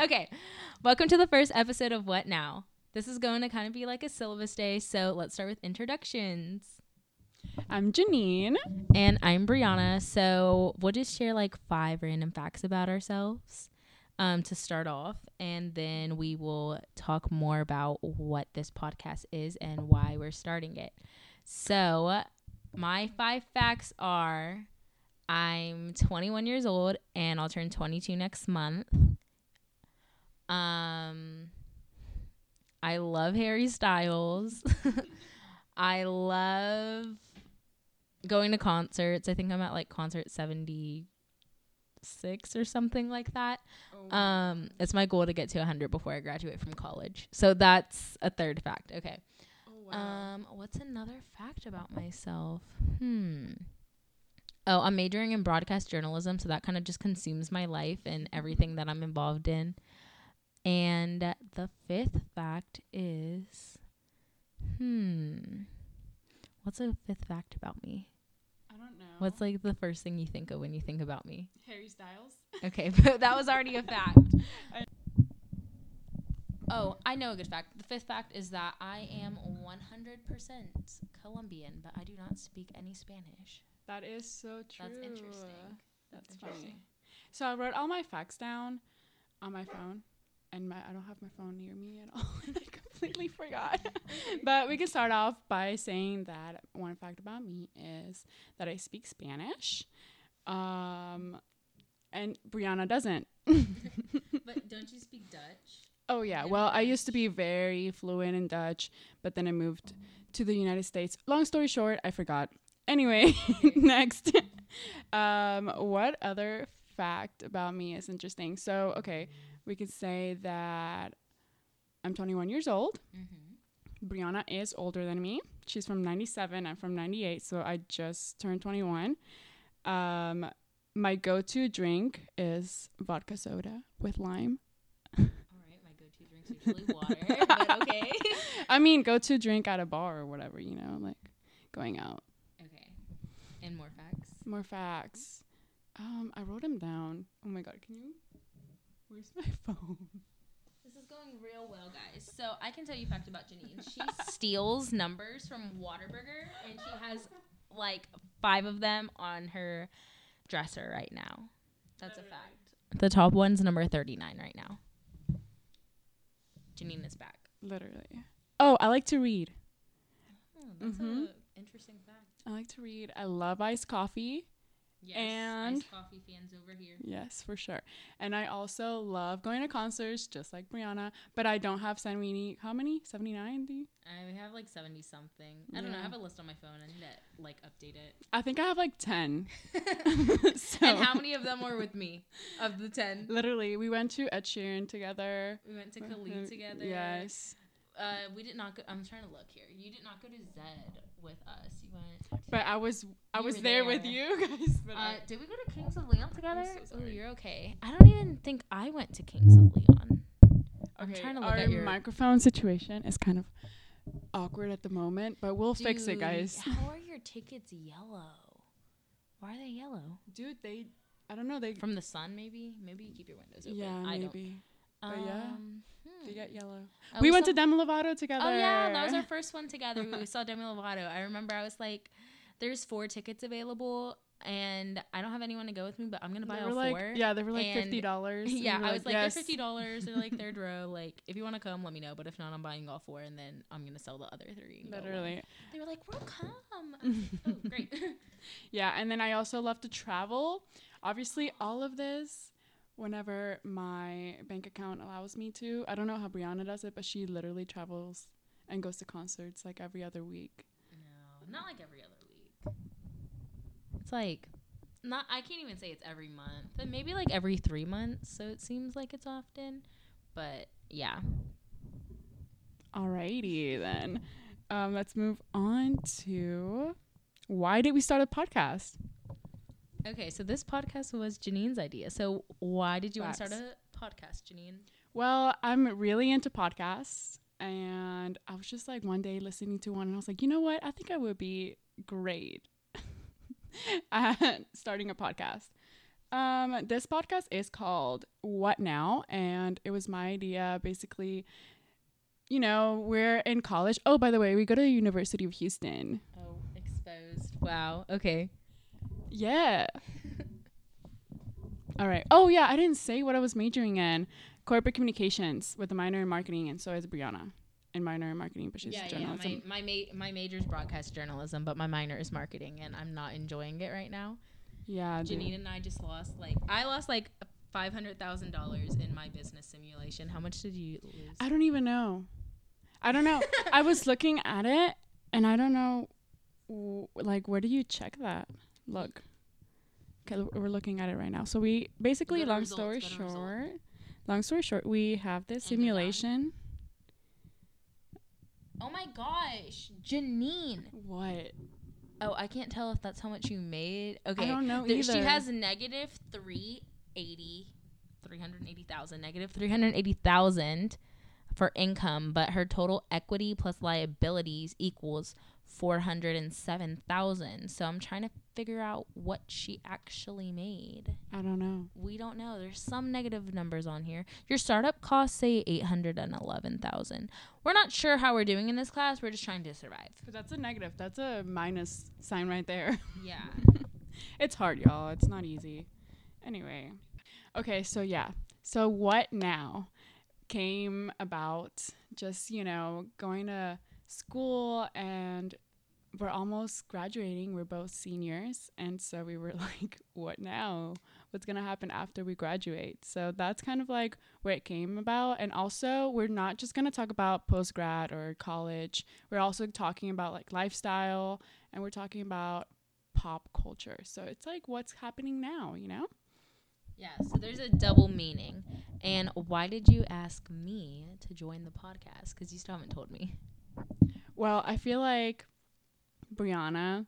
okay. Welcome to the first episode of What Now? This is going to kind of be like a syllabus day, so let's start with introductions. I'm Jeanine. And I'm Briana. So we'll just share like five random facts about ourselves um, to start off, and then we will talk more about what this podcast is and why we're starting it. So, my five facts are I'm 21 years old and I'll turn 22 next month. Um, I love Harry Styles. I love going to concerts. I think I'm at like concert 76 or something like that. Oh. Um, it's my goal to get to 100 before I graduate from college. So that's a third fact. Okay. Oh, Um, what's another fact about myself? Hmm. Oh, I'm majoring in broadcast journalism, so that kind of just consumes my life and everything that I'm involved in. And the fifth fact is, hmm, what's a fifth fact about me? I don't know. What's like the first thing you think of when you think about me? Harry Styles? Okay, but that was already a fact. Oh, I know a good fact. The fifth fact is that I am 100% Colombian, but I do not speak any Spanish. That is so true. That's interesting. That's, That's interesting. funny. So I wrote all my facts down on my phone, and my I don't have my phone near me at all, and I completely forgot. but we can start off by saying that one fact about me is that I speak Spanish, um, and Briana doesn't. But don't you speak Dutch? Oh yeah. Well, I used to be very fluent in Dutch, but then I moved to the United States. Long story short, I forgot. Anyway, next. um, what other fact about me is interesting? So, okay, we could say that I'm 21 years old. Mm-hmm. Briana is older than me. She's from 97. I'm from 98, so I just turned 21. Um, my go-to drink is vodka soda with lime. All right, my go-to drink's usually water, but okay. I mean, go to drink at a bar or whatever, you know, like going out. okay. And more facts. More facts. Um, I wrote them down. Oh my god, can you? Where's my phone? This is going real well, guys. So I can tell you a fact about Jeanine. She steals numbers from Whataburger, and she has like five of them on her dresser right now. That's a fact. The top one's number 39 right now. Jeanine is back. Literally. Oh, I like to read. Oh, that's Mhm. a interesting fact. I like to read. I love iced coffee. Yes, And- iced coffee fans over here. Yes, for sure. And I also love going to concerts, just like Briana. But I don't have seventy. How many? Seventy nine? Do you? I have like 70 something. I don't know. I have a list on my phone. I need to like update it. I think I have like ten. so and how many of them were with me? Of the 10? Literally, we went to Ed Sheeran together. We went to. Khalid together. Yes. Uh, we did not go. I'm trying to look here. You did not go to Zedd with us. You went. To, But I was I was were there, with you guys. But uh, I- did we go to Kings of Leon together? so oh, you're okay. I don't even think I went to Kings of Leon. I'm okay, trying to look our at your- microphone situation is kind of awkward at the moment, but we'll fix it, guys. How are your tickets yellow? Why are they yellow? Dude, they I don't know they From the sun, maybe. Maybe you keep your windows open. yeah I maybe don't. But yeah, Um, they hmm. get yellow. Oh, we went to Demi Lovato together. Oh yeah, that was our first one together. We saw Demi Lovato. I remember I was like, "There's four tickets available, and I don't have anyone to go with me, but I'm gonna buy They all like four." yeah, they were like and- fifty dollars. yeah. I was like, yes. "They're fifty dollars. They're like third row. Like, if you want to come, let me know. But if not, I'm buying all four, and then I'm gonna sell the other three." and go alone." Literally, They were like, "We'll come." I oh, great. yeah. And then I also love to travel. Obviously, all of this whenever my bank account allows me to. I don't know how Briana does it, but she literally travels and goes to concerts like every other week. no, not like every other week. It's like. Not, I can't even say it's every month, but maybe like every three months. So it seems like it's often, but yeah. Alrighty then. Um, let's move on to why did we start a podcast? Okay, so this podcast was Jeanine's idea. So why did you want to start a podcast, Jeanine? Well, I'm really into podcasts, and I was just like one day listening to one, and I was like, you know what? I think I would be great at starting a podcast. Um, this podcast is called What Now? And it was my idea basically. You know, we're in college. Oh, by the way, we go to the University of Houston. Oh, exposed. Wow. Okay. Yeah. All right. Oh, yeah, I didn't say what I was majoring in. Corporate communications with a minor in marketing, and so is Briana. In minor in marketing, but she's yeah, journalism. yeah. My my ma- my major is broadcast journalism, but my minor is marketing, and I'm not enjoying it right now. Yeah. Jeanine and I just lost like I lost like five hundred thousand dollars in my business simulation. How much did you lose? I don't even know. I don't know. I was looking at it, and I don't know. w- Like, where do you check that? Look. Okay, we're looking at it right now. So we basically, to long story to result. short, long story short, we have this oh And simulation. oh my gosh, Jeanine. What? Oh, I can't tell if that's how much you made. Okay, I don't know either. She has negative 380, 380,000, negative 380,000 for income, but her total equity plus liabilities equals 407,000. So I'm trying to figure out what she actually made. I don't know. We don't know. There's some negative numbers on here. Your startup costs say 811,000. We're not sure how we're doing in this class. We're just trying to survive. Because that's a negative. That's a minus sign right there. Yeah. it's hard, y'all. It's not easy. Anyway. Okay, so yeah. So what now came about just, you know, going to school and we're almost graduating. We're both seniors. And so we were like, what now? What's going to happen after we graduate? So that's kind of like where it came about. And also, we're not just going to talk about post grad or college. We're also talking about like lifestyle and we're talking about pop culture. So it's like what's happening now, you know? Yeah, so there's a double meaning. And why did you ask me to join the podcast? Because you still haven't told me. Well, I feel like Briana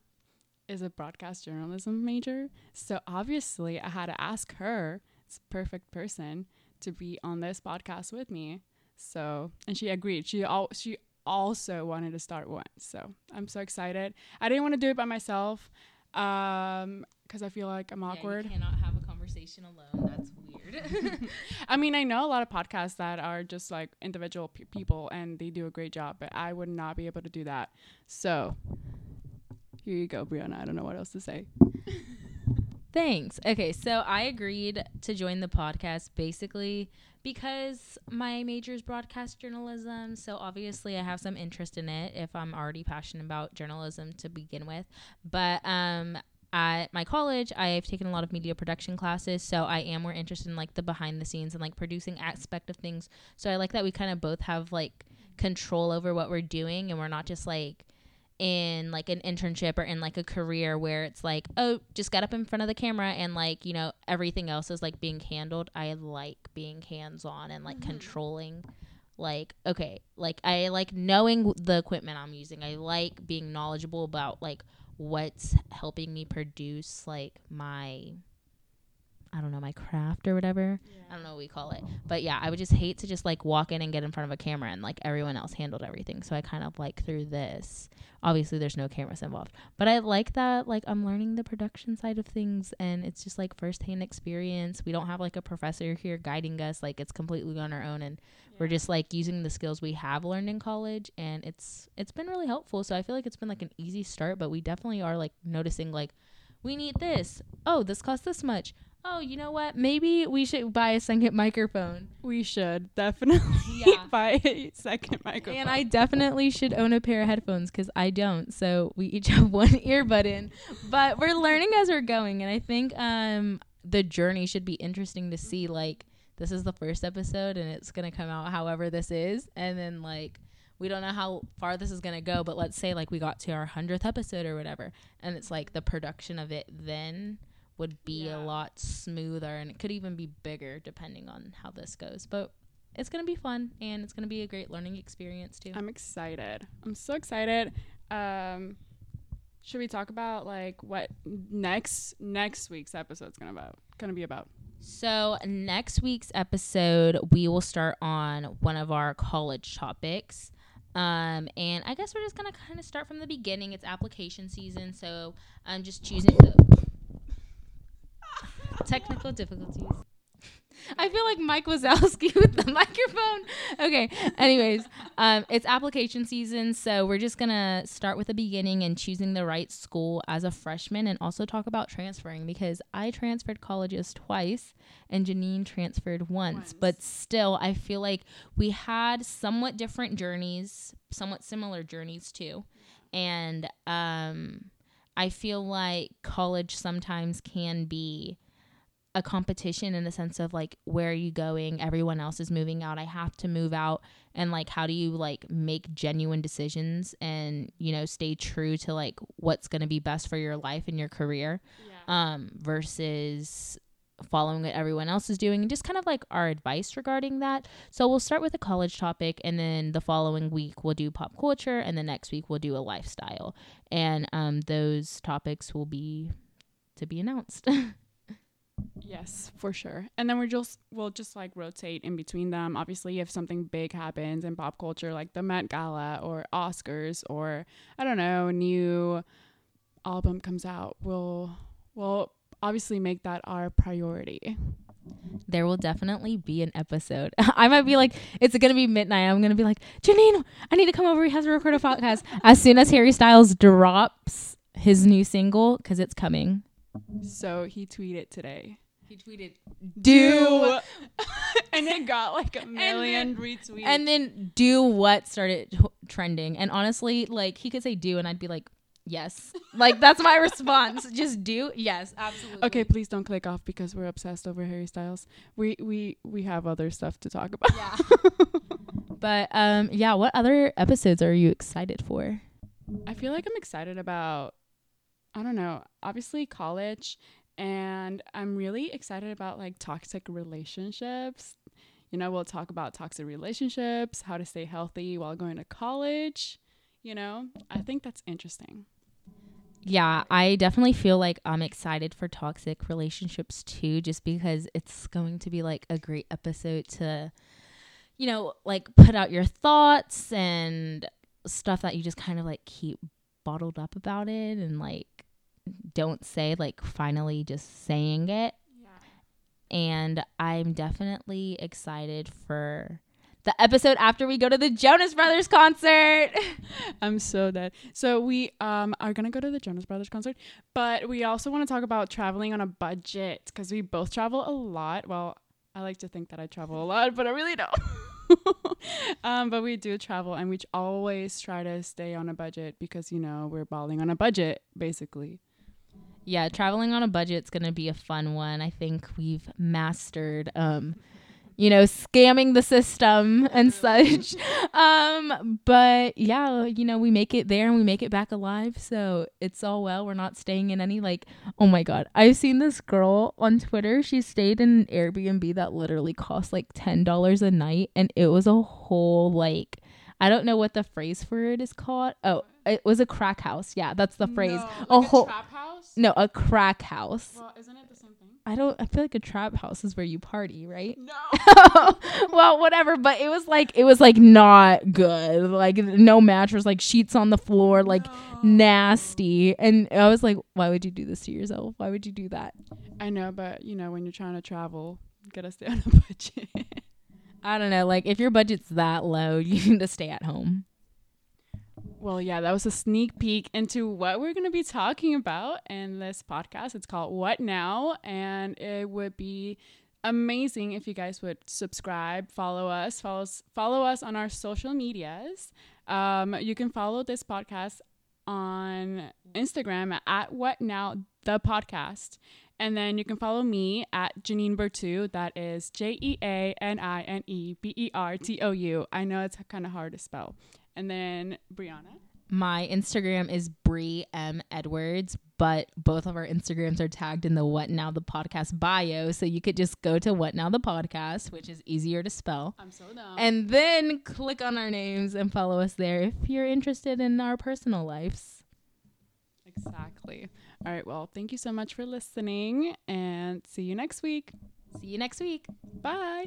is a broadcast journalism major. So obviously, I had to ask her, it's a perfect person to be on this podcast with me. So, and she agreed. She all she also wanted to start one. So, I'm so excited. I didn't want to do it by myself um cuz I feel like I'm awkward. you cannot have a conversation alone. That's weird. I mean, I know a lot of podcasts that are just like individual pe- people and they do a great job, but I would not be able to do that. So, here you go, Briana. I don't know what else to say. Thanks. Okay, so I agreed to join the podcast basically because my major is broadcast journalism. So obviously, I have some interest in it if I'm already passionate about journalism to begin with. But um, at my college, I've taken a lot of media production classes, so I am more interested in like the behind the scenes and like producing aspect of things. So I like that we kind of both have like control over what we're doing, and we're not just like in like an internship or in like a career where it's like oh just get up in front of the camera and like you know everything else is like being handled. I like being hands on and like mm-hmm. controlling like okay like i like knowing the equipment i'm using. I like being knowledgeable about like what's helping me produce like my i don't know my craft or whatever I don't know what we call it. But yeah, I would just hate to just like walk in and get in front of a camera and like everyone else handled everything. So I kind of like through this. Obviously there's no cameras involved. But I like that like I'm learning the production side of things and it's just like firsthand experience. We don't have like a professor here guiding us. Like it's completely on our own and we're just like using the skills we have learned in college and it's it's been really helpful. So I feel like it's been like an easy start, but we definitely are like noticing like we need this. Oh, this costs this much. Oh, you know what? Maybe we should buy a second microphone. We should definitely Yeah. buy a second microphone. And I definitely should own a pair of headphones because I don't. So we each have one earbud in. But we're learning as we're going. And I think um, the journey should be interesting to see. Like, this is the first episode and it's going to come out however this is. And then, like, we don't know how far this is going to go. But let's say, like, we got to our 100th episode or whatever. And it's like the production of it then would be Yeah. a lot smoother and it could even be bigger depending on how this goes. But it's going to be fun and it's going to be a great learning experience too. I'm excited. I'm so excited. Um should we talk about like what next next week's episode's gonna about gonna be about? So, next week's episode, we will start on one of our college topics. Um, and I guess we're just going to kind of start from the beginning. It's application season. So, I'm just choosing to. Technical difficulties. I feel like Mike Wazowski with the microphone. Okay. Anyways, um, it's application season, so we're just gonna start with the beginning and choosing the right school as a freshman, and also talk about transferring because I transferred colleges twice, and Janine transferred once. Once. But still, I feel like we had somewhat different journeys, somewhat similar journeys too, and um, I feel like college sometimes can be a competition in the sense of like where are you going? Everyone else is moving out. I have to move out. And like how do you like make genuine decisions and you know stay true to like what's going to be best for your life and your career Yeah. um versus following what everyone else is doing and just kind of like our advice regarding that. So we'll start with a college topic and then the following week we'll do pop culture and the next week we'll do a lifestyle. And um those topics will be to be announced Yes, for sure. And then we're just we'll just like rotate in between them. Obviously, if something big happens in pop culture, like the Met Gala or Oscars, or I don't know, new album comes out, we'll we'll obviously make that our priority. there will definitely be an episode. I might be like, it's gonna be midnight. I'm gonna be like, Jeanine, I need to come over. We have to record a podcast as soon as Harry Styles drops his new single because it's coming. So he tweeted today. He tweeted, Do and it got like a million retweets. and then do what started trending. And honestly, like he could say do, and I'd be like, yes. Like that's my response. Just do, yes, absolutely. okay, please don't click off because we're obsessed over Harry Styles. We we we have other stuff to talk about. Yeah. but um, yeah. What other episodes are you excited for? I feel like I'm excited about, I don't know, obviously college. And I'm really excited about like toxic relationships. You know, we'll talk about toxic relationships, how to stay healthy while going to college. You know, I think that's interesting. Yeah, I definitely feel like I'm excited for toxic relationships too, just because it's going to be like a great episode to, you know, like put out your thoughts and stuff that you just kind of like keep bottled up about it and like don't say, like finally just saying it. Yeah. And I'm definitely excited for the episode after we go to the Jonas Brothers concert. I'm so dead. So we um are gonna go to the Jonas Brothers concert, but we also want to talk about traveling on a budget because we both travel a lot. Well, I like to think that I travel a lot, but I really don't. um, but we do travel, and we always try to stay on a budget because you know we're balling on a budget, basically. yeah, traveling on a budget's gonna be a fun one. I think we've mastered, um, you know, scamming the system and such. Um, but yeah, you know, we make it there and we make it back alive, so it's all well. We're not staying in any like, oh my god, I've seen this girl on Twitter. She stayed in an Airbnb that literally cost like ten dollars a night, and it was a whole like. I don't know what the phrase for it is called. Oh, it was a crack house. Yeah, that's the phrase. No, a whole trap house. no, a crack house. Well, isn't it the? I don't. I feel like a trap house is where you party, right? No. well, whatever. But it was like it was like not good. Like no mattress, like sheets on the floor, like nasty. And I was like, why would you do this to yourself? Why would you do that? I know, but you know, when you're trying to travel, you gotta stay on a budget. I don't know. Like if your budget's that low, you need to stay at home. Well, yeah, that was a sneak peek into what we're going to be talking about in this podcast. It's called What Now? And it would be amazing if you guys would subscribe, follow us, follow us, follow us on our social medias. Um, you can follow this podcast on Instagram at What Now the podcast. And then you can follow me at Jeanine Bertou. That is J E A N I N E B E R T O U. I know it's kind of hard to spell. And then Briana. My Instagram is Brie M Edwards, but both of our Instagrams are tagged in the What Now the Podcast bio. So you could just go to What Now the Podcast, which is easier to spell. I'm so dumb. and then click on our names and follow us there if you're interested in our personal lives. exactly. All right. Well, thank you so much for listening and see you next week. See you next week. Bye.